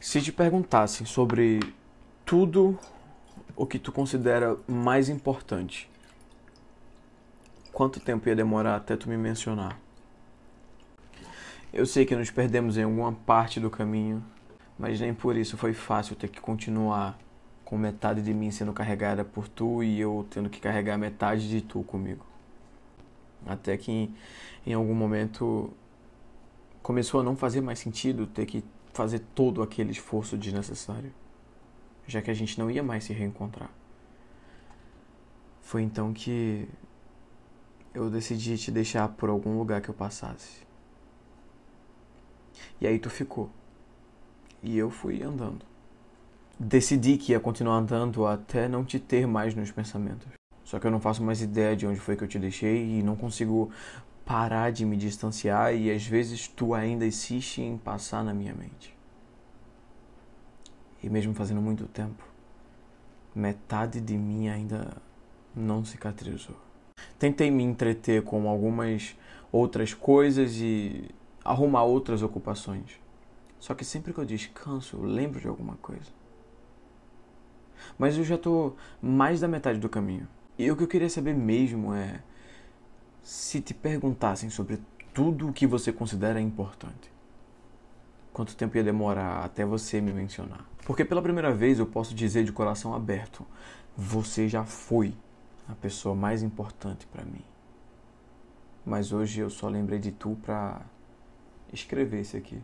Se te perguntassem sobre tudo o que tu considera mais importante, quanto tempo ia demorar até tu me mencionar? Eu sei que nos perdemos em alguma parte do caminho, mas nem por isso foi fácil ter que continuar com metade de mim sendo carregada por tu e eu tendo que carregar metade de tu comigo. Até que em algum momento começou a não fazer mais sentido ter que fazer todo aquele esforço desnecessário, já que a gente não ia mais se reencontrar. Foi então que eu decidi te deixar por algum lugar que eu passasse. E aí tu ficou. E eu fui andando. Decidi que ia continuar andando até não te ter mais nos pensamentos. Só que eu não faço mais ideia de onde foi que eu te deixei e não consigo parar de me distanciar e às vezes tu ainda insiste em passar na minha mente. E mesmo fazendo muito tempo, metade de mim ainda não cicatrizou. Tentei me entreter com algumas outras coisas e arrumar outras ocupações. Só que sempre que eu descanso, eu lembro de alguma coisa. Mas eu já estou mais da metade do caminho. E o que eu queria saber mesmo é se te perguntassem sobre tudo o que você considera importante. Quanto tempo ia demorar até você me mencionar? Porque pela primeira vez eu posso dizer de coração aberto: você já foi a pessoa mais importante para mim. Mas hoje eu só lembrei de tu para escrever esse aqui.